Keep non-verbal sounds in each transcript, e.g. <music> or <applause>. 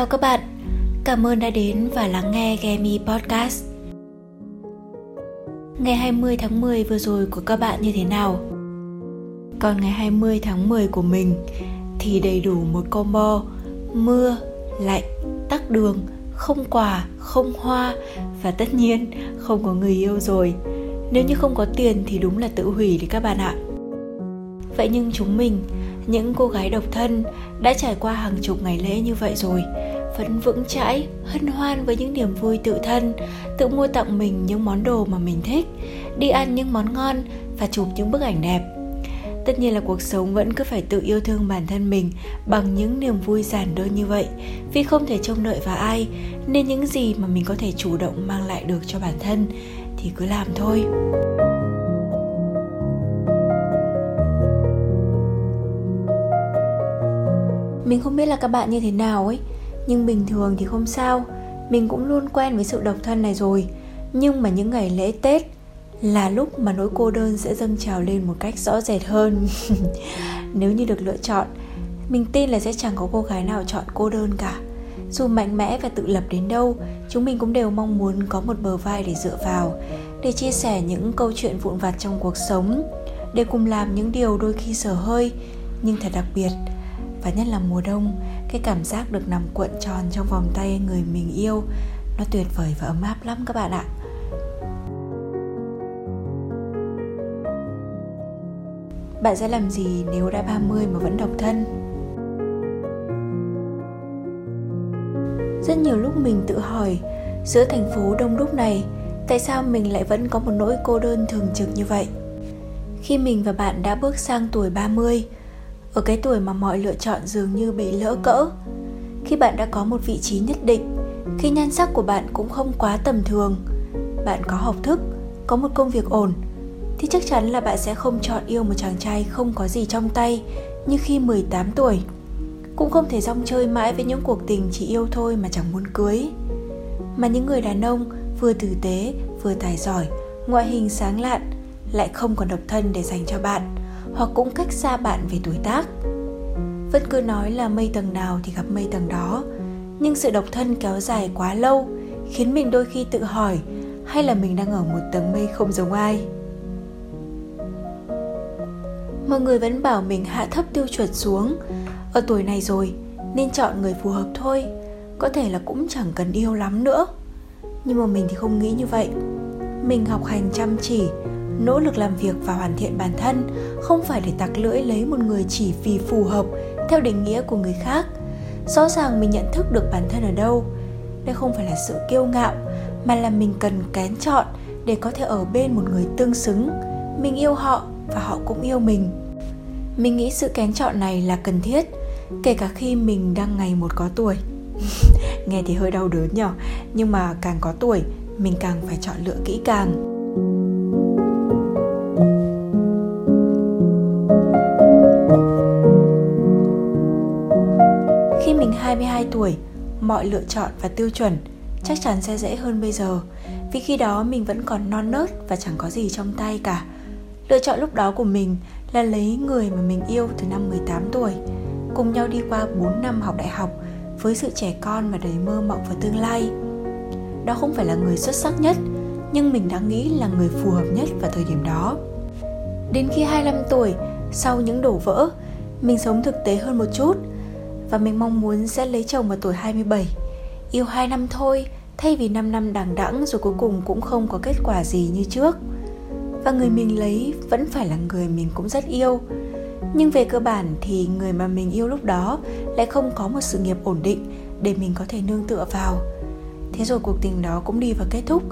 chào các bạn. Cảm ơn đã đến và lắng nghe Gemi Podcast. Ngày 20 tháng 10 vừa rồi của các bạn như thế nào? Còn ngày 20 tháng 10 của mình thì đầy đủ một combo mưa, lạnh, tắc đường, không quà, không hoa và tất nhiên không có người yêu rồi. Nếu như không có tiền thì đúng là tự hủy đấy các bạn ạ. Vậy nhưng chúng mình những cô gái độc thân đã trải qua hàng chục ngày lễ như vậy rồi vẫn vững chãi, hân hoan với những niềm vui tự thân, tự mua tặng mình những món đồ mà mình thích, đi ăn những món ngon và chụp những bức ảnh đẹp. Tất nhiên là cuộc sống vẫn cứ phải tự yêu thương bản thân mình bằng những niềm vui giản đơn như vậy. Vì không thể trông đợi vào ai, nên những gì mà mình có thể chủ động mang lại được cho bản thân thì cứ làm thôi. Mình không biết là các bạn như thế nào ấy nhưng bình thường thì không sao. Mình cũng luôn quen với sự độc thân này rồi. Nhưng mà những ngày lễ tết là lúc mà nỗi cô đơn sẽ dâng trào lên một cách rõ rệt hơn. <laughs> Nếu như được lựa chọn, mình tin là sẽ chẳng có cô gái nào chọn cô đơn cả. Dù mạnh mẽ và tự lập đến đâu, chúng mình cũng đều mong muốn có một bờ vai để dựa vào, để chia sẻ những câu chuyện vụn vặt trong cuộc sống, để cùng làm những điều đôi khi sở hơi, nhưng thật đặc biệt, và nhất là mùa đông cái cảm giác được nằm cuộn tròn trong vòng tay người mình yêu, nó tuyệt vời và ấm áp lắm các bạn ạ Bạn sẽ làm gì nếu đã 30 mà vẫn độc thân? Rất nhiều lúc mình tự hỏi, Giữa thành phố đông đúc này, Tại sao mình lại vẫn có một nỗi cô đơn thường trực như vậy? Khi mình và bạn đã bước sang tuổi 30 ở cái tuổi mà mọi lựa chọn dường như bị lỡ cỡ khi bạn đã có một vị trí nhất định khi nhan sắc của bạn cũng không quá tầm thường bạn có học thức có một công việc ổn thì chắc chắn là bạn sẽ không chọn yêu một chàng trai không có gì trong tay như khi 18 tuổi. Cũng không thể rong chơi mãi với những cuộc tình chỉ yêu thôi mà chẳng muốn cưới. Mà những người đàn ông vừa tử tế, vừa tài giỏi, ngoại hình sáng lạn lại không còn độc thân để dành cho bạn hoặc cũng cách xa bạn về tuổi tác. Vẫn cứ nói là mây tầng nào thì gặp mây tầng đó, nhưng sự độc thân kéo dài quá lâu khiến mình đôi khi tự hỏi hay là mình đang ở một tầng mây không giống ai. Mọi người vẫn bảo mình hạ thấp tiêu chuẩn xuống, ở tuổi này rồi, nên chọn người phù hợp thôi, có thể là cũng chẳng cần yêu lắm nữa. Nhưng mà mình thì không nghĩ như vậy. Mình học hành chăm chỉ nỗ lực làm việc và hoàn thiện bản thân, không phải để tặc lưỡi lấy một người chỉ vì phù hợp, theo định nghĩa của người khác. Rõ ràng mình nhận thức được bản thân ở đâu. Đây không phải là sự kiêu ngạo, mà là mình cần kén chọn để có thể ở bên một người tương xứng. Mình yêu họ và họ cũng yêu mình. Mình nghĩ sự kén chọn này là cần thiết, kể cả khi mình đang ngày một có tuổi. <laughs> Nghe thì hơi đau đớn nhở, nhưng mà càng có tuổi, mình càng phải chọn lựa kỹ càng. Tuổi, mọi lựa chọn và tiêu chuẩn chắc chắn sẽ dễ hơn bây giờ vì khi đó mình vẫn còn non nớt và chẳng có gì trong tay cả. Lựa chọn lúc đó của mình là lấy người mà mình yêu từ năm 18 tuổi, cùng nhau đi qua 4 năm học đại học với sự trẻ con và đầy mơ mộng vào tương lai. Đó không phải là người xuất sắc nhất, nhưng mình đã nghĩ là người phù hợp nhất vào thời điểm đó. Đến khi 25 tuổi, sau những đổ vỡ, mình sống thực tế hơn một chút và mình mong muốn sẽ lấy chồng vào tuổi 27. Yêu 2 năm thôi, thay vì 5 năm đằng đẵng rồi cuối cùng cũng không có kết quả gì như trước. Và người mình lấy vẫn phải là người mình cũng rất yêu. Nhưng về cơ bản thì người mà mình yêu lúc đó lại không có một sự nghiệp ổn định để mình có thể nương tựa vào. Thế rồi cuộc tình đó cũng đi vào kết thúc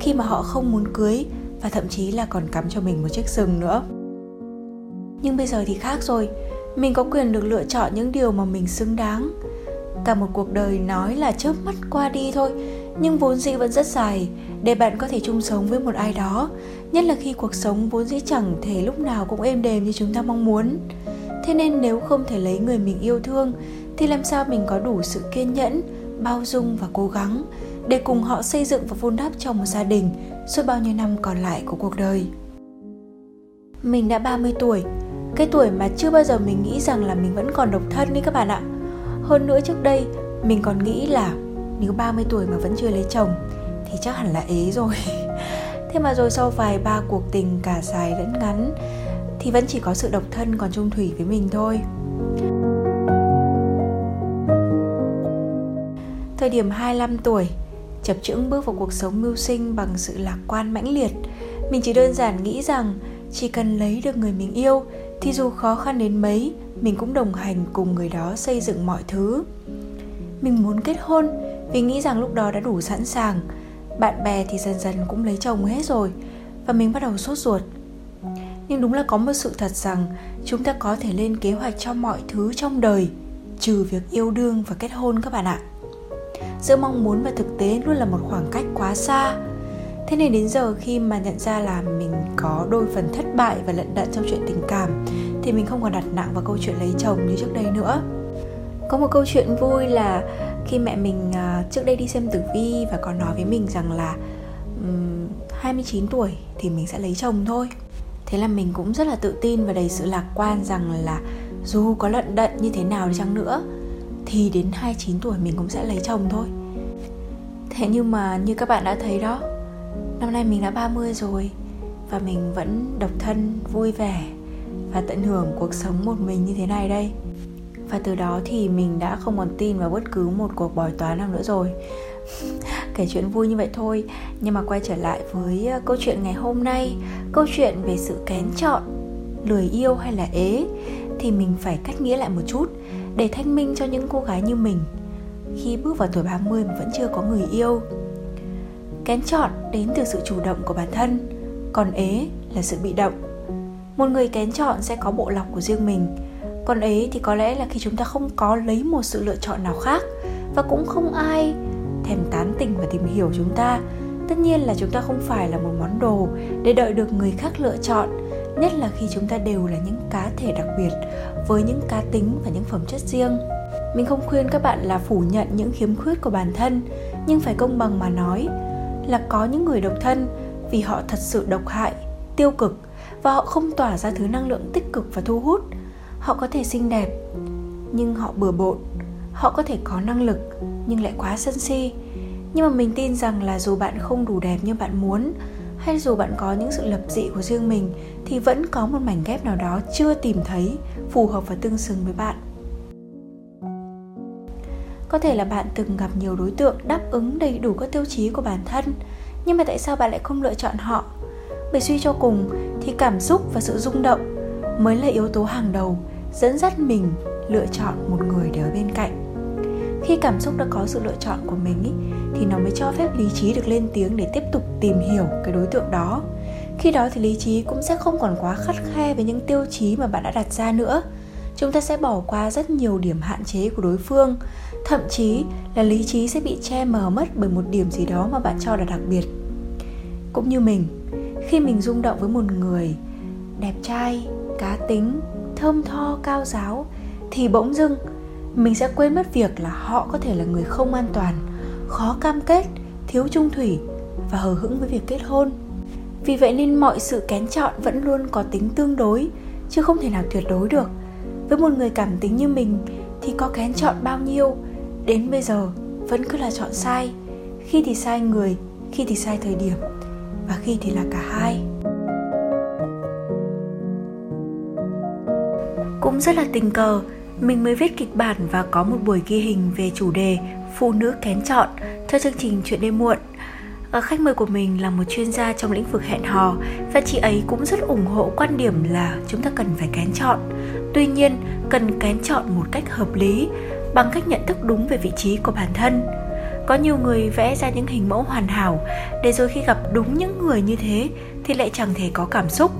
khi mà họ không muốn cưới và thậm chí là còn cắm cho mình một chiếc sừng nữa. Nhưng bây giờ thì khác rồi, mình có quyền được lựa chọn những điều mà mình xứng đáng. Cả một cuộc đời nói là chớp mắt qua đi thôi, nhưng vốn dĩ vẫn rất dài để bạn có thể chung sống với một ai đó, nhất là khi cuộc sống vốn dĩ chẳng thể lúc nào cũng êm đềm như chúng ta mong muốn. Thế nên nếu không thể lấy người mình yêu thương, thì làm sao mình có đủ sự kiên nhẫn, bao dung và cố gắng để cùng họ xây dựng và vun đắp cho một gia đình suốt bao nhiêu năm còn lại của cuộc đời? Mình đã 30 tuổi cái tuổi mà chưa bao giờ mình nghĩ rằng là mình vẫn còn độc thân đấy các bạn ạ hơn nữa trước đây Mình còn nghĩ là nếu 30 tuổi mà vẫn chưa lấy chồng thì chắc hẳn là ế rồi <laughs> Thế mà rồi sau vài ba cuộc tình cả dài lẫn ngắn thì vẫn chỉ có sự độc thân còn chung thủy với mình thôi. Thời điểm 25 tuổi, chập chững bước vào cuộc sống mưu sinh bằng sự lạc quan mãnh liệt. Mình chỉ đơn giản nghĩ rằng chỉ cần lấy được người mình yêu thì dù khó khăn đến mấy, mình cũng đồng hành cùng người đó xây dựng mọi thứ. Mình muốn kết hôn vì nghĩ rằng lúc đó đã đủ sẵn sàng. Bạn bè thì dần dần cũng lấy chồng hết rồi và mình bắt đầu sốt ruột. Nhưng đúng là có một sự thật rằng chúng ta có thể lên kế hoạch cho mọi thứ trong đời trừ việc yêu đương và kết hôn các bạn ạ giữa mong muốn và thực tế luôn là một khoảng cách quá xa thế nên đến giờ khi mà nhận ra là mình có đôi phần thất bại và lận đận trong chuyện tình cảm thì mình không còn đặt nặng vào câu chuyện lấy chồng như trước đây nữa. Có một câu chuyện vui là khi mẹ mình uh, trước đây đi xem tử vi và có nói với mình rằng là um, 29 tuổi thì mình sẽ lấy chồng thôi. Thế là mình cũng rất là tự tin và đầy sự lạc quan rằng là dù có lận đận như thế nào đi chăng nữa thì đến 29 tuổi mình cũng sẽ lấy chồng thôi. Thế nhưng mà như các bạn đã thấy đó Năm nay mình đã 30 rồi Và mình vẫn độc thân, vui vẻ Và tận hưởng cuộc sống một mình như thế này đây Và từ đó thì mình đã không còn tin vào bất cứ một cuộc bói toán nào nữa rồi <laughs> Kể chuyện vui như vậy thôi Nhưng mà quay trở lại với ờ, câu chuyện ngày hôm nay Câu chuyện về sự kén chọn Lười yêu hay là ế Thì mình phải cách nghĩa lại một chút để thanh minh cho những cô gái như mình khi bước vào tuổi 30 mà vẫn chưa có người yêu. Kén chọn đến từ sự chủ động của bản thân, còn ế là sự bị động. Một người kén chọn sẽ có bộ lọc của riêng mình, còn ế thì có lẽ là khi chúng ta không có lấy một sự lựa chọn nào khác và cũng không ai thèm tán tỉnh và tìm hiểu chúng ta. Tất nhiên là chúng ta không phải là một món đồ để đợi được người khác lựa chọn nhất là khi chúng ta đều là những cá thể đặc biệt với những cá tính và những phẩm chất riêng mình không khuyên các bạn là phủ nhận những khiếm khuyết của bản thân nhưng phải công bằng mà nói là có những người độc thân vì họ thật sự độc hại, tiêu cực và họ không tỏa ra thứ năng lượng tích cực và thu hút. Họ có thể xinh đẹp, nhưng họ bừa bộn. Họ có thể có năng lực, nhưng lại quá sân si. Nhưng mà mình tin rằng là dù bạn không đủ đẹp như bạn muốn, hay dù bạn có những sự lập dị của riêng mình, thì vẫn có một mảnh ghép nào đó chưa tìm thấy, phù hợp và tương xứng với bạn có thể là bạn từng gặp nhiều đối tượng đáp ứng đầy đủ các tiêu chí của bản thân nhưng mà tại sao bạn lại không lựa chọn họ? Bởi suy cho cùng thì cảm xúc và sự rung động mới là yếu tố hàng đầu dẫn dắt mình lựa chọn một người để ở bên cạnh. Khi cảm xúc đã có sự lựa chọn của mình ý, thì nó mới cho phép lý trí được lên tiếng để tiếp tục tìm hiểu cái đối tượng đó. Khi đó thì lý trí cũng sẽ không còn quá khắt khe với những tiêu chí mà bạn đã đặt ra nữa. Chúng ta sẽ bỏ qua rất nhiều điểm hạn chế của đối phương thậm chí là lý trí sẽ bị che mờ mất bởi một điểm gì đó mà bạn cho là đặc biệt. Cũng như mình, khi mình rung động với một người đẹp trai, cá tính, thơm tho, cao giáo thì bỗng dưng mình sẽ quên mất việc là họ có thể là người không an toàn, khó cam kết, thiếu trung thủy và hờ hững với việc kết hôn. Vì vậy nên mọi sự kén chọn vẫn luôn có tính tương đối, chứ không thể nào tuyệt đối được. Với một người cảm tính như mình thì có kén chọn bao nhiêu đến bây giờ, vẫn cứ là chọn sai. Khi thì sai người, khi thì sai thời điểm, và khi thì là cả hai. Cũng rất là tình cờ, mình mới viết kịch bản và có một buổi ghi hình về chủ đề phụ nữ kén chọn cho chương trình chuyện đêm muộn. Ờ, khách mời của mình là một chuyên gia trong lĩnh vực hẹn hò, và chị ấy cũng rất ủng hộ quan điểm là chúng ta cần phải kén chọn. Tuy nhiên, cần kén chọn một cách hợp lý bằng cách nhận thức đúng về vị trí của bản thân. Có nhiều người vẽ ra những hình mẫu hoàn hảo, để rồi khi gặp đúng những người như thế thì lại chẳng thể có cảm xúc,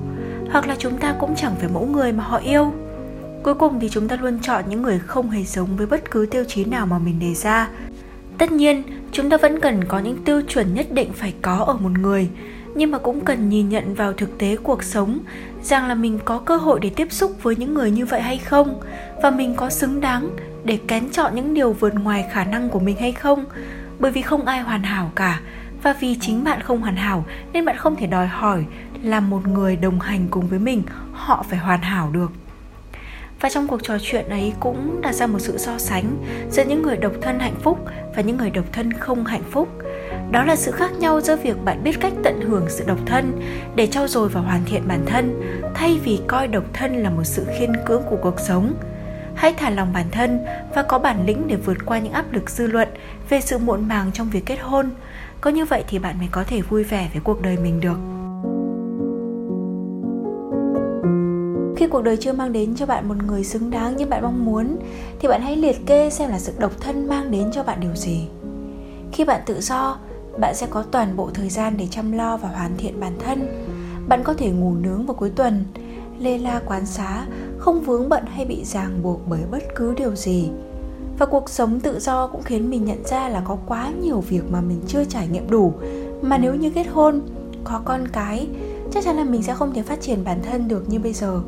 hoặc là chúng ta cũng chẳng phải mẫu người mà họ yêu. Cuối cùng thì chúng ta luôn chọn những người không hề giống với bất cứ tiêu chí nào mà mình đề ra. Tất nhiên, chúng ta vẫn cần có những tiêu chuẩn nhất định phải có ở một người, nhưng mà cũng cần nhìn nhận vào thực tế cuộc sống, rằng là mình có cơ hội để tiếp xúc với những người như vậy hay không, và mình có xứng đáng để kén chọn những điều vượt ngoài khả năng của mình hay không. Bởi vì không ai hoàn hảo cả, và vì chính bạn không hoàn hảo nên bạn không thể đòi hỏi là một người đồng hành cùng với mình, họ phải hoàn hảo được. Và trong cuộc trò chuyện ấy cũng đặt ra một sự so sánh giữa những người độc thân hạnh phúc và những người độc thân không hạnh phúc. Đó là sự khác nhau giữa việc bạn biết cách tận hưởng sự độc thân để trau dồi và hoàn thiện bản thân, thay vì coi độc thân là một sự khiên cưỡng của cuộc sống hãy thả lòng bản thân và có bản lĩnh để vượt qua những áp lực dư luận về sự muộn màng trong việc kết hôn. Có như vậy thì bạn mới có thể vui vẻ với cuộc đời mình được. Khi cuộc đời chưa mang đến cho bạn một người xứng đáng như bạn mong muốn, thì bạn hãy liệt kê xem là sự độc thân mang đến cho bạn điều gì. Khi bạn tự do, bạn sẽ có toàn bộ thời gian để chăm lo và hoàn thiện bản thân. Bạn có thể ngủ nướng vào cuối tuần, lê la quán xá không vướng bận hay bị ràng buộc bởi bất cứ điều gì. Và cuộc sống tự do cũng khiến mình nhận ra là có quá nhiều việc mà mình chưa trải nghiệm đủ. Mà nếu như kết hôn, có con cái, chắc chắn là mình sẽ không thể phát triển bản thân được như bây giờ.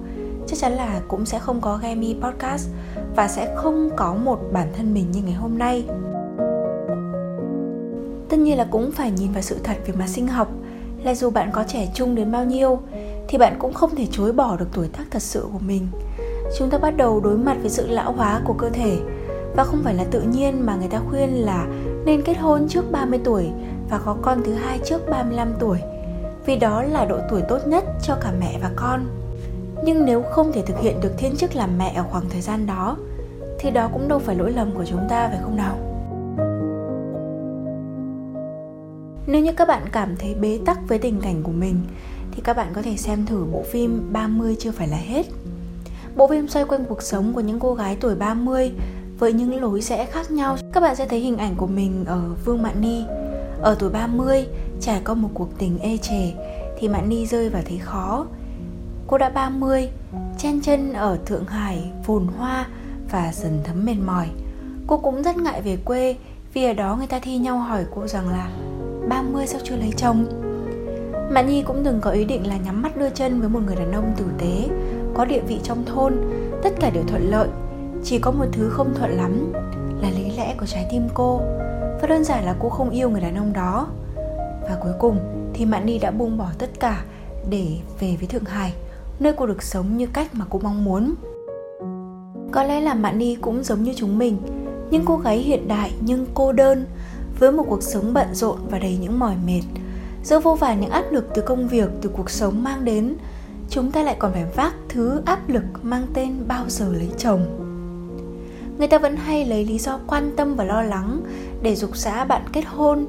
Chắc chắn là cũng sẽ không có Gemi Podcast và sẽ không có một bản thân mình như ngày hôm nay. Tất nhiên là cũng phải nhìn vào sự thật về mặt sinh học, là dù bạn có trẻ trung đến bao nhiêu thì bạn cũng không thể chối bỏ được tuổi tác thật sự của mình chúng ta bắt đầu đối mặt với sự lão hóa của cơ thể và không phải là tự nhiên mà người ta khuyên là nên kết hôn trước 30 tuổi và có con thứ hai trước 35 tuổi, vì đó là độ tuổi tốt nhất cho cả mẹ và con. Nhưng nếu không thể thực hiện được thiên chức làm mẹ ở khoảng thời gian đó, thì đó cũng đâu phải lỗi lầm của chúng ta, phải không nào? Nếu như các bạn cảm thấy bế tắc với tình cảnh của mình thì các bạn có thể xem thử bộ phim 30 chưa phải là hết. Bộ phim xoay quanh cuộc sống của những cô gái tuổi 30 với những lối rẽ khác nhau. Các bạn sẽ thấy hình ảnh của mình ở Vương Mạn Ni. Ở tuổi 30, trải qua một cuộc tình ê chề thì Mạn Ni rơi vào thế khó. Cô đã 30, chen chân ở Thượng Hải, phồn hoa và dần thấm mệt mỏi. Cô cũng rất ngại về quê vì ở đó người ta thi nhau hỏi cô rằng là 30 sao chưa lấy chồng Mạn Nhi cũng từng có ý định là nhắm mắt đưa chân với một người đàn ông tử tế, Có địa vị trong thôn, Tất cả đều thuận lợi. Chỉ có một thứ không thuận lắm Là lý lẽ của trái tim cô. Và đơn giản là cô không yêu người đàn ông đó. Và cuối cùng thì Mạn Nhi đã buông bỏ tất cả Để về với Thượng Hải, Nơi cô được sống như cách mà cô mong muốn. Có lẽ là Mạn Nhi cũng giống như chúng mình Nhưng cô gái hiện đại nhưng cô đơn, với một cuộc sống bận rộn và đầy những mỏi mệt giữa vô vàn những áp lực từ công việc, từ cuộc sống mang đến, chúng ta lại còn phải vác thứ áp lực mang tên bao giờ lấy chồng. Người ta vẫn hay lấy lý do quan tâm và lo lắng để dục xã bạn kết hôn,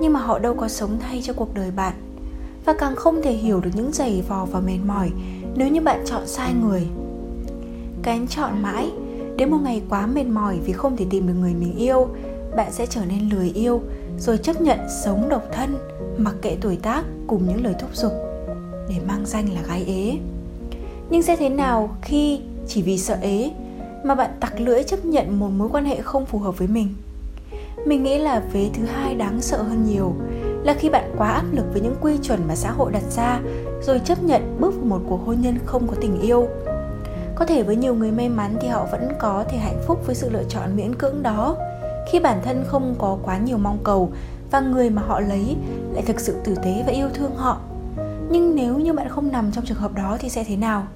nhưng mà họ đâu có sống thay cho cuộc đời bạn. Và càng không thể hiểu được những giày vò và mệt mỏi nếu như bạn chọn sai người. Kén chọn mãi, đến một ngày quá mệt mỏi vì không thể tìm được người mình yêu, bạn sẽ trở nên lười yêu rồi chấp nhận sống độc thân, mặc kệ tuổi tác cùng những lời thúc giục, để mang danh là gái ế. Nhưng sẽ thế nào khi chỉ vì sợ ế mà bạn tặc lưỡi chấp nhận một mối quan hệ không phù hợp với mình? Mình nghĩ là vế thứ hai đáng sợ hơn nhiều là khi bạn quá áp lực với những quy chuẩn mà xã hội đặt ra rồi chấp nhận bước vào một cuộc hôn nhân không có tình yêu. Có thể với nhiều người may mắn thì họ vẫn có thể hạnh phúc với sự lựa chọn miễn cưỡng đó khi bản thân không có quá nhiều mong cầu và người mà họ lấy lại thực sự tử tế và yêu thương họ. Nhưng nếu như bạn không nằm trong trường hợp đó thì sẽ thế nào?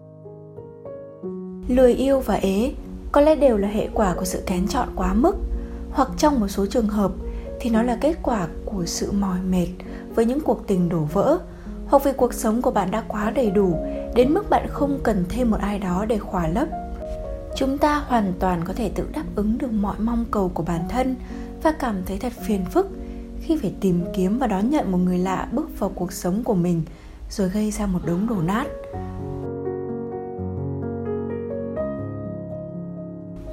Lười yêu và ế có lẽ đều là hệ quả của sự kén chọn quá mức, hoặc trong một số trường hợp thì nó là kết quả của sự mỏi mệt với những cuộc tình đổ vỡ, hoặc vì cuộc sống của bạn đã quá đầy đủ đến mức bạn không cần thêm một ai đó để khỏa lấp chúng ta hoàn toàn có thể tự đáp ứng được mọi mong cầu của bản thân và cảm thấy thật phiền phức khi phải tìm kiếm và đón nhận một người lạ bước vào cuộc sống của mình rồi gây ra một đống đổ nát.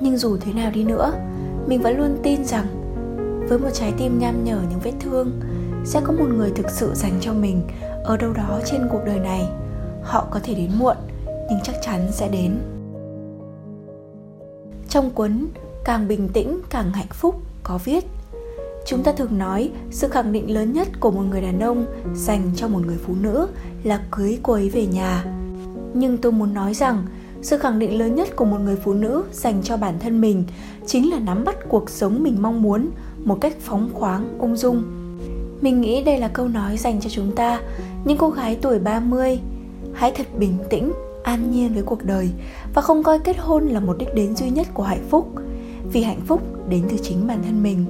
Nhưng dù thế nào đi nữa, mình vẫn luôn tin rằng với một trái tim nham nhở những vết thương sẽ có một người thực sự dành cho mình ở đâu đó trên cuộc đời này. Họ có thể đến muộn, nhưng chắc chắn sẽ đến trong cuốn càng bình tĩnh càng hạnh phúc có viết chúng ta thường nói sự khẳng định lớn nhất của một người đàn ông dành cho một người phụ nữ là cưới cô ấy về nhà nhưng tôi muốn nói rằng sự khẳng định lớn nhất của một người phụ nữ dành cho bản thân mình chính là nắm bắt cuộc sống mình mong muốn một cách phóng khoáng, ung dung. Mình nghĩ đây là câu nói dành cho chúng ta, những cô gái tuổi 30. Hãy thật bình tĩnh, an nhiên với cuộc đời và không coi kết hôn là một đích đến duy nhất của hạnh phúc, vì hạnh phúc đến từ chính bản thân mình.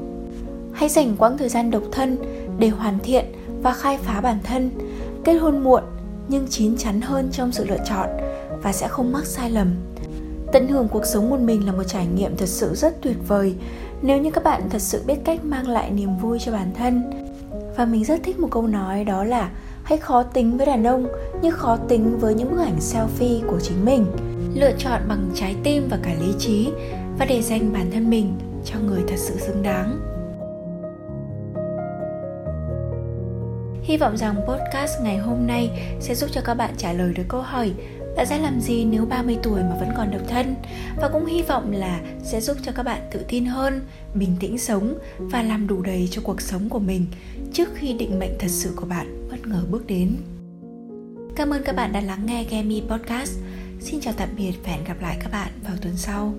Hãy dành quãng thời gian độc thân để hoàn thiện và khai phá bản thân. Kết hôn muộn nhưng chín chắn hơn trong sự lựa chọn và sẽ không mắc sai lầm. Tận hưởng cuộc sống một mình là một trải nghiệm thật sự rất tuyệt vời nếu như các bạn thật sự biết cách mang lại niềm vui cho bản thân. Và mình rất thích một câu nói đó là hãy khó tính với đàn ông như khó tính với những bức ảnh selfie của chính mình. Lựa chọn bằng trái tim và cả lý trí và để dành bản thân mình cho người thật sự xứng đáng. Hy vọng rằng podcast ngày hôm nay sẽ giúp cho các bạn trả lời được câu hỏi bạn sẽ làm gì nếu 30 tuổi mà vẫn còn độc thân? Và cũng hy vọng là sẽ giúp cho các bạn tự tin hơn, bình tĩnh sống và làm đủ đầy cho cuộc sống của mình trước khi định mệnh thật sự của bạn bất ngờ bước đến. Cảm ơn các bạn đã lắng nghe Gemi Podcast. Xin chào tạm biệt và hẹn gặp lại các bạn vào tuần sau.